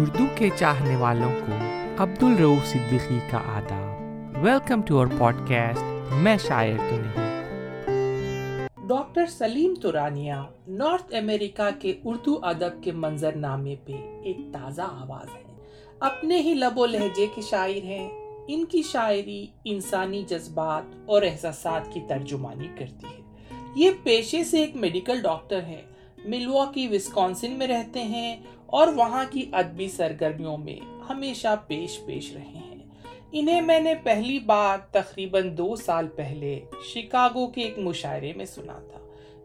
اردو کے چاہنے والوں کو عبد الروف صدیقی کا آداب۔ Welcome to our podcast میں شاعر تو نہیں۔ ڈاکٹر سلیم تورانیہ، نارتھ امریکہ کے اردو ادب کے منظر نامے پہ ایک تازہ آواز ہے۔ اپنے ہی لب و لہجے کے شاعر ہیں۔ ان کی شاعری انسانی جذبات اور احساسات کی ترجمانی کرتی ہے۔ یہ پیشے سے ایک میڈیکل ڈاکٹر ہیں۔ ملوا کی وسکانسن میں رہتے ہیں اور وہاں کی ادبی سرگرمیوں میں ہمیشہ پیش پیش رہے ہیں۔ انہیں میں نے پہلی بار تقریباً دو سال پہلے شکاگو کے ایک مشاعرے میں سنا تھا۔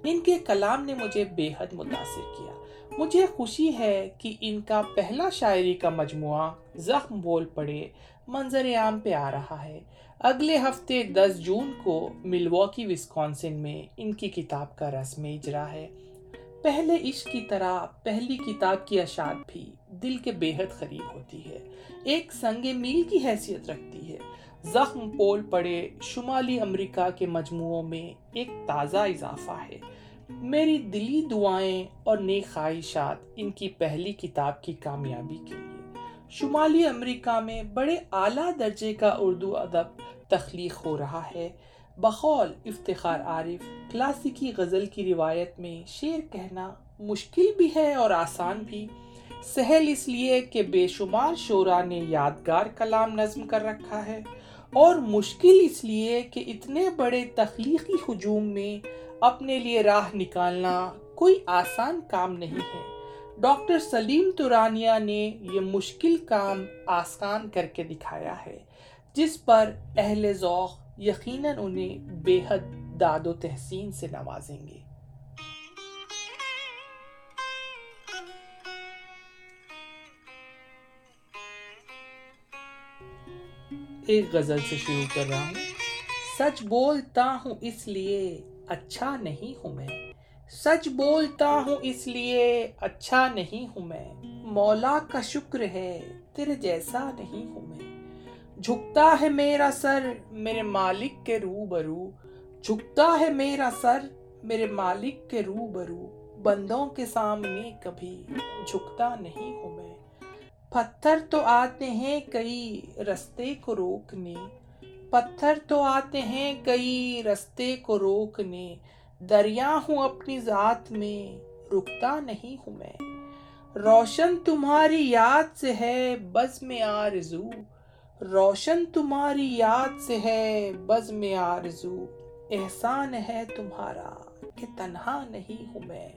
ان کے کلام نے مجھے بے حد متاثر کیا۔ مجھے خوشی ہے کہ ان کا پہلا شاعری کا مجموعہ زخم بول پڑے منظر عام پہ آ رہا ہے۔ اگلے ہفتے دس جون کو ملوا کی وسکانسن میں ان کی کتاب کا رسم اجرا ہے۔ پہلے عشق کی طرح، پہلی کتاب کی اشاعت بھی دل کے بے حد قریب ہوتی ہے۔ ایک سنگ میل کی حیثیت رکھتی ہے۔ زخم پول پڑے شمالی امریکہ کے مجموعوں میں ایک تازہ اضافہ ہے۔ میری دلی دعائیں اور نیک خواہشات ان کی پہلی کتاب کی کامیابی کے لیے۔ شمالی امریکہ میں بڑے اعلیٰ درجے کا اردو ادب تخلیق ہو رہا ہے۔ بقول افتخار عارف۔ کلاسیکی غزل کی روایت میں شعر کہنا مشکل بھی ہے اور آسان بھی۔ سہل اس لیے کہ بے شمار شعرا نے یادگار کلام نظم کر رکھا ہے۔ اور مشکل اس لیے کہ اتنے بڑے تخلیقی ہجوم میں اپنے لیے راہ نکالنا کوئی آسان کام نہیں ہے۔ ڈاکٹر سلیم تورانیہ نے یہ مشکل کام آسان کر کے دکھایا ہے، جس پر اہل ذوق یقیناً انہیں بے حد داد و تحسین سے نوازیں گے۔ ایک غزل سے شروع کر رہا ہوں۔ سچ بولتا ہوں اس لیے اچھا نہیں ہوں میں۔ سچ بولتا ہوں اس لیے اچھا نہیں ہوں میں۔ مولا کا شکر ہے تیرے جیسا نہیں ہوں میں۔ جھکتا ہے میرا سر میرے مالک کے رو برو جھکتا ہے میرا سر میرے مالک کے رو برو بندوں کے سامنے کبھی جھکتا نہیں ہوں میں۔ پتھر تو آتے ہیں کئی رستے کو روکنے، پتھر تو آتے ہیں کئی رستے کو روکنے، دریا ہوں اپنی ذات میں، رکتا نہیں ہوں میں۔ روشن تمہاری یاد سے ہے بز میں آرزو روشن تمہاری یاد سے ہے بز میں آرزو۔ احسان ہے تمہارا کہ تنہا نہیں ہوں میں۔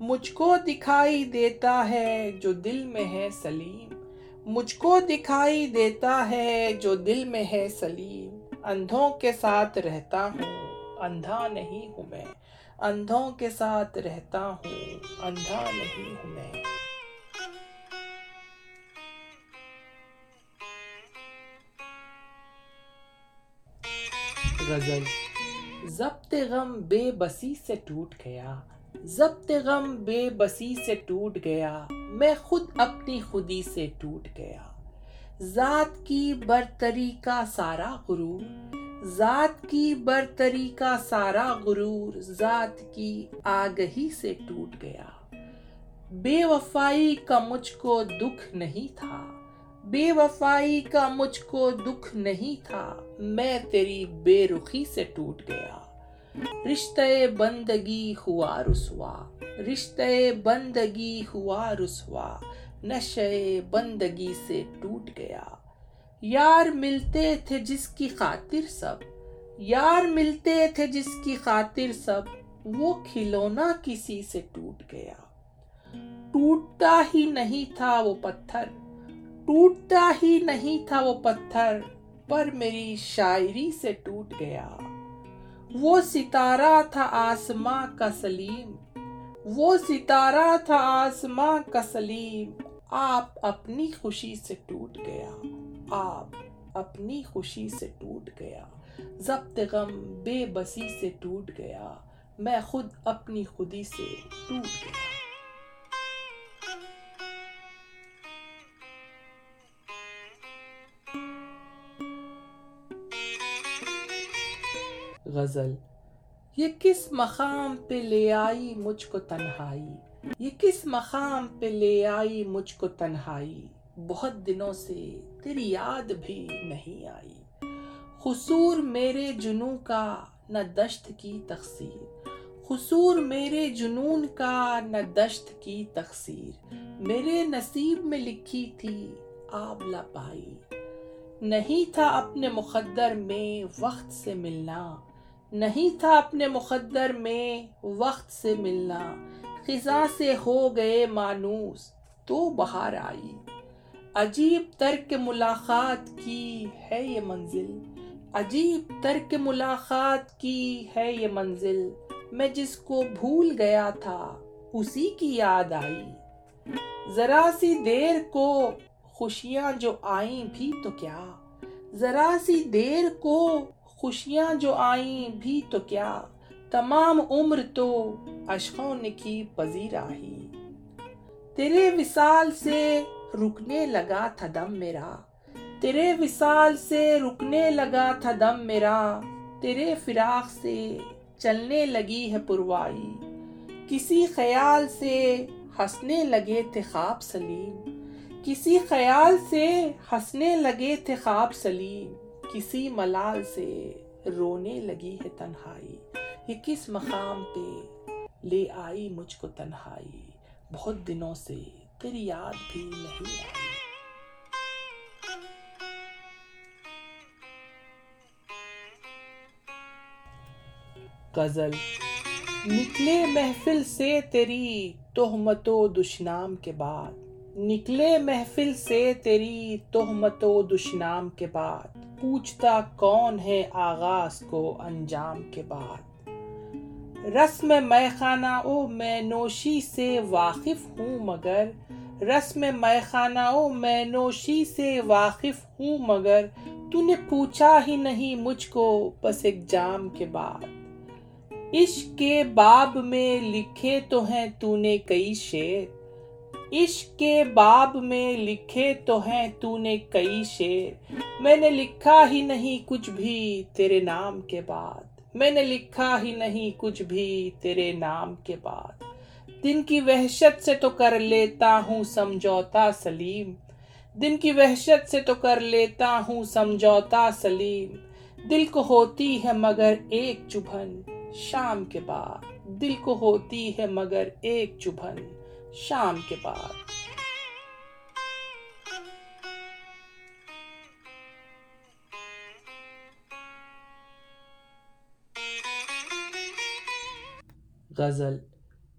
مجھ کو دکھائی دیتا ہے جو دل میں ہے سلیم۔ مجھ کو دکھائی دیتا ہے جو دل میں ہے سلیم۔ اندھوں کے ساتھ رہتا ہوں، اندھا نہیں ہوں میں۔ اندھوں کے ساتھ رہتا ہوں، اندھا نہیں ہوں میں۔ غزل۔ ضبط غم بے بسی سے ٹوٹ گیا۔ ضبط غم بے بسی سے ٹوٹ گیا۔ میں خود اپنی خودی سے ٹوٹ گیا۔ ذات کی برتری کا سارا غرور۔ ذات کی برتری کا سارا غرور ذات کی آگہی سے ٹوٹ گیا۔ بے وفائی کا مجھ کو دکھ نہیں تھا۔ بے وفائی کا مجھ کو دکھ نہیں تھا، میں تیری بے رخی سے ٹوٹ گیا۔ رشتہ بندگی ہوا رسوا، رشتہ بندگی ہوا رسوا نشے بندگی سے ٹوٹ گیا۔ یار ملتے تھے جس کی خاطر سب، یار ملتے تھے جس کی خاطر سب، وہ کھلونا کسی سے ٹوٹ گیا۔ ٹوٹتا ہی نہیں تھا وہ پتھر ٹوٹتا ہی نہیں تھا وہ پتھر، پر میری شاعری سے ٹوٹ گیا۔ وہ ستارہ تھا آسماں کا سلیم۔ وہ ستارہ تھا آسماں کا سلیم۔ آپ اپنی خوشی سے ٹوٹ گیا۔ آپ اپنی خوشی سے ٹوٹ گیا۔ ضبط غم بے بسی سے ٹوٹ گیا۔ میں خود اپنی خودی سے ٹوٹ گیا۔ غزل۔ یہ کس مقام پہ لے آئی مجھ کو تنہائی؟ یہ کس مقام پہ لے آئی مجھ کو تنہائی؟ بہت دنوں سے تیری یاد بھی نہیں آئی۔ خصور میرے جنوں کا نہ دشت کی تقصیر۔ خصور میرے جنون کا نہ دشت کی تقصیر۔ میرے نصیب میں لکھی تھی آبلا پائی نہیں تھا اپنے مقدر میں وقت سے ملنا۔ نہیں تھا اپنے مقدر میں وقت سے ملنا۔ خزاں سے ہو گئے مانوس، تو بہار آئی۔ عجیب ترک ملاقات کی ہے یہ منزل۔ عجیب ترک ملاقات کی ہے یہ منزل۔ میں جس کو بھول گیا تھا، اسی کی یاد آئی۔ ذرا سی دیر کو خوشیاں جو آئیں بھی تو کیا۔ ذرا سی دیر کو خوشیاں جو آئیں بھی تو کیا؟ تمام عمر تو اشخوں نے کی پذیراہی تیرے وصال سے رکنے لگا تھا دم میرا۔ تیرے وصال سے رکنے لگا تھا دم میرا۔ تیرے فراق سے چلنے لگی ہے پروائی کسی خیال سے ہنسنے لگے تھے خواب سلیم۔ کسی خیال سے ہنسنے لگے تھے خواب سلیم۔ کسی ملال سے رونے لگی ہے تنہائی، یہ کس مقام پہ لے آئی مجھ کو تنہائی؟ بہت دنوں سے تیری یاد بھی نہیں آئی۔ غزل، نکلے محفل سے تیری تہمت و دشنام کے بعد۔ نکلے محفل سے تیری تہمت و دشنام کے بعد۔ پوچھتا کون ہے آغاز کو انجام کے بعد۔ رسم میں خانہ او میں نوشی سے واقف ہوں مگر۔ رسم میں خانہ او میں نوشی سے واقف ہوں مگر۔ تو نے پوچھا ہی نہیں مجھ کو بس ایک جام کے بعد۔ عشق کے باب میں لکھے تو ہیں تو نے کئی شعر۔ عشق کے باب میں لکھے تو ہیں تو نے کئی شیر میں نے لکھا ہی نہیں کچھ بھی تیرے نام کے بعد۔ میں نے لکھا ہی نہیں کچھ بھی تیرے نام کے بعد۔ دن کی وحشت سے تو کر لیتا ہوں سمجھوتا سلیم۔ دن کی وحشت سے تو کر لیتا ہوں سمجھوتا سلیم۔ دل کو ہوتی ہے مگر ایک چبھن شام کے بعد۔ دل کو ہوتی ہے مگر ایک چبھن۔ شام کے بعد۔ غزل۔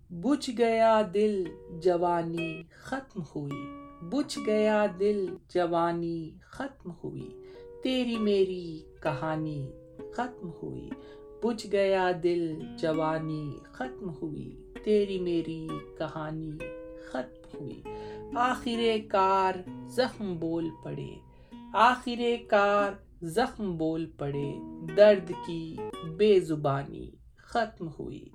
بچ گیا دل جوانی ختم ہوئی۔ بچ گیا دل جوانی ختم ہوئی۔ تیری میری کہانی ختم ہوئی۔ بچ گیا دل جوانی ختم ہوئی۔ تیری میری کہانی ختم ہوئی۔ آخر کار زخم بول پڑے۔ آخر کار زخم بول پڑے۔ درد کی بے زبانی ختم ہوئی۔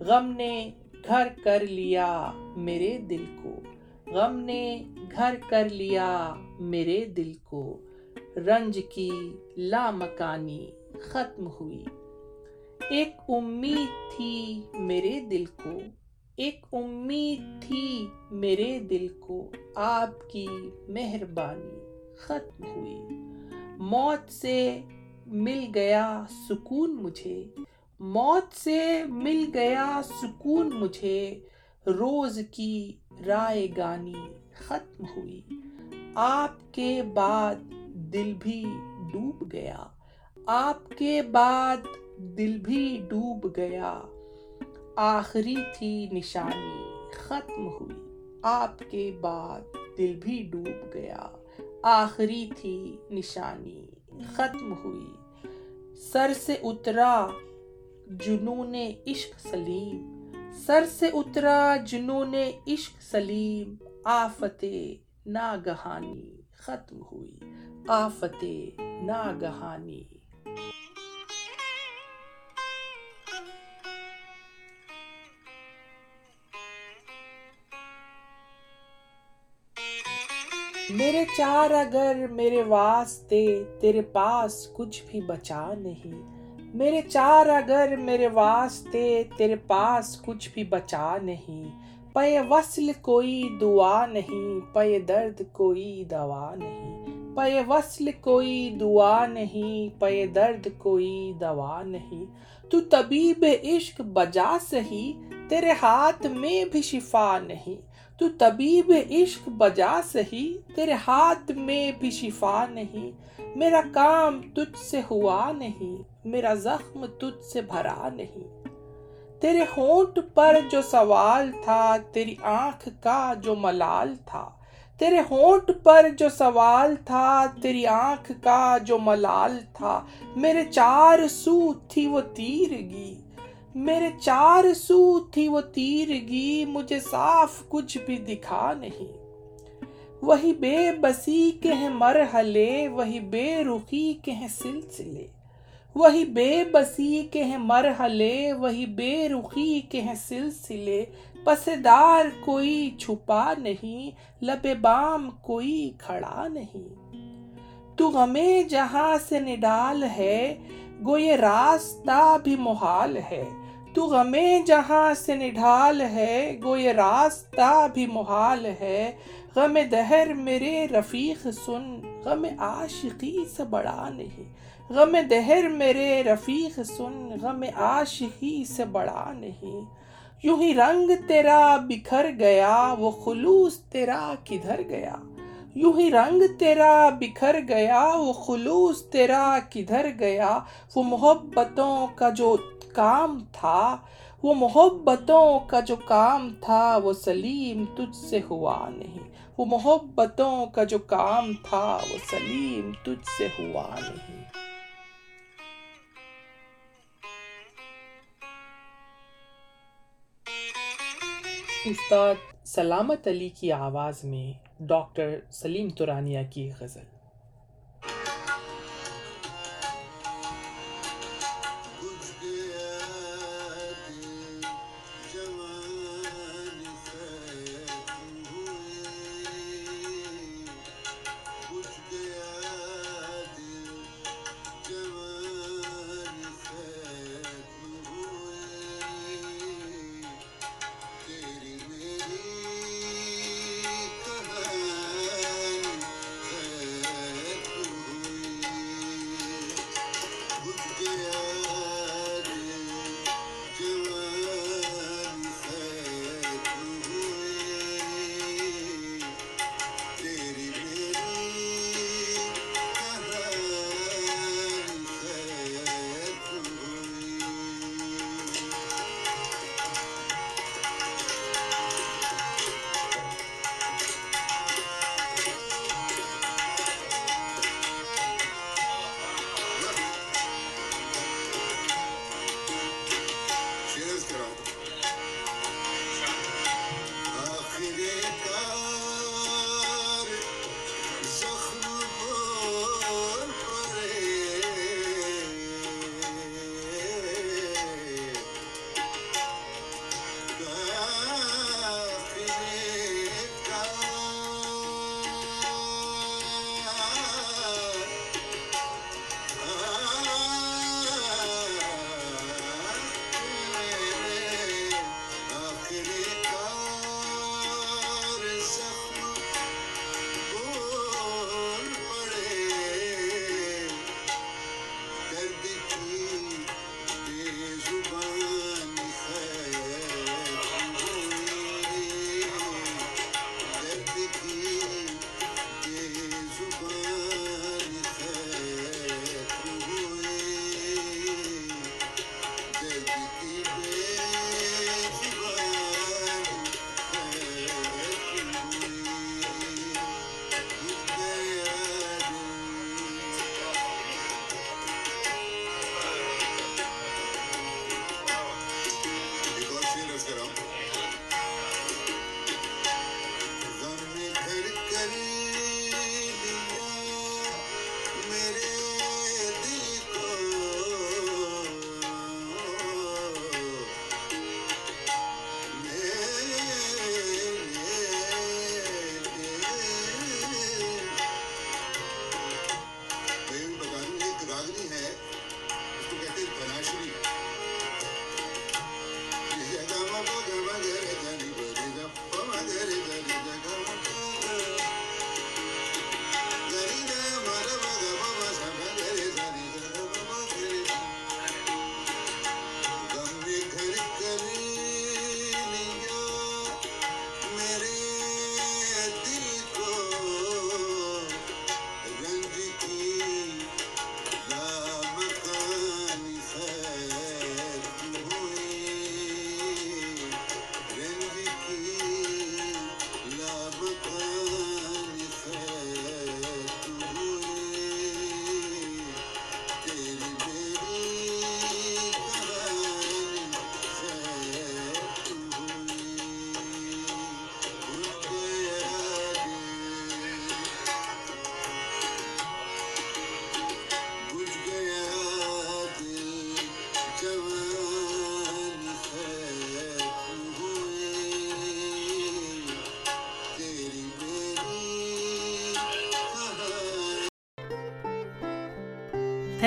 غم نے گھر کر لیا میرے دل کو۔ غم نے گھر کر لیا میرے دل کو۔ رنج کی لامکانی ختم ہوئی۔ ایک امید تھی میرے دل کو، ایک امید تھی میرے دل کو آپ کی مہربانی ختم ہوئی۔ موت سے مل گیا سکون مجھے، موت سے مل گیا سکون مجھے، روز کی رائے گانی ختم ہوئی۔ آپ کے بعد دل بھی ڈوب گیا، آپ کے بعد دل بھی ڈوب گیا۔ آخری تھی نشانی، ختم ہوئی۔ آپ کے بعد دل بھی ڈوب گیا۔ آخری تھی نشانی، ختم ہوئی۔ سر سے اترا جنون عشق سلیم۔ سر سے اترا جنون عشق سلیم۔ آفت ناگہانی ختم ہوئی۔ آفت ناگہانی۔ میرے چار اگر میرے واسطے تیرے پاس کچھ بھی بچا نہیں، میرے چار اگر میرے واسطے تیرے پاس کچھ بھی بچا نہیں، پے وصل کوئی دعا نہیں، پے درد کوئی دوا نہیں۔ پے وصل کوئی دعا نہیں پے درد کوئی دوا نہیں۔ تو طبیب عشق بجا سہی، تیرے ہاتھ میں بھی شفا نہیں۔ تو طبیب عشق بجا سہی، تیرے ہاتھ میں بھی شفا نہیں۔ میرا کام تجھ سے ہوا نہیں، میرا زخم تجھ سے بھرا نہیں۔ تیرے ہونٹ پر جو سوال تھا، تیری آنکھ کا جو ملال تھا۔ تیرے ہونٹ پر جو سوال تھا، تیری آنکھ کا جو ملال تھا، میرے چار سو تھی وہ تیرگی میرے چار سو تھی وہ تیرگی مجھے صاف کچھ بھی دکھا نہیں۔ وہی بے بسی کے ہیں مرحلے، وہی بے رخی کے ہیں سلسلے۔ وہی بے بسی کے ہیں مرحلے، وہی بے رخی کے ہیں سلسلے۔ پسدار کوئی چھپا نہیں لب بام کوئی کھڑا نہیں۔ تو غمے جہاں سے نڈال ہے گو یہ راستہ بھی محال ہے۔ تو غمے جہاں سے نڈال ہے گو یہ راستہ بھی محال ہے۔ غم دہر میرے رفیق سن، غم عاشقی سے بڑا نہیں۔ غم دہر میرے رفیق سن، غم عاشقی سے بڑا نہیں۔ یوں ہی رنگ تیرا بکھر گیا، وہ خلوص تیرا کدھر گیا؟ یوں ہی رنگ تیرا بکھر گیا، وہ خلوص تیرا کدھر گیا؟ وہ محبتوں کا جو کام تھا، وہ محبتوں کا جو کام تھا، وہ سلیم تجھ سے ہوا نہیں۔ وہ محبتوں کا جو کام تھا، وہ سلیم تجھ سے ہوا نہیں۔ استاد سلامت علی کی آواز میں ڈاکٹر سلیم ترانیہ کی غزل۔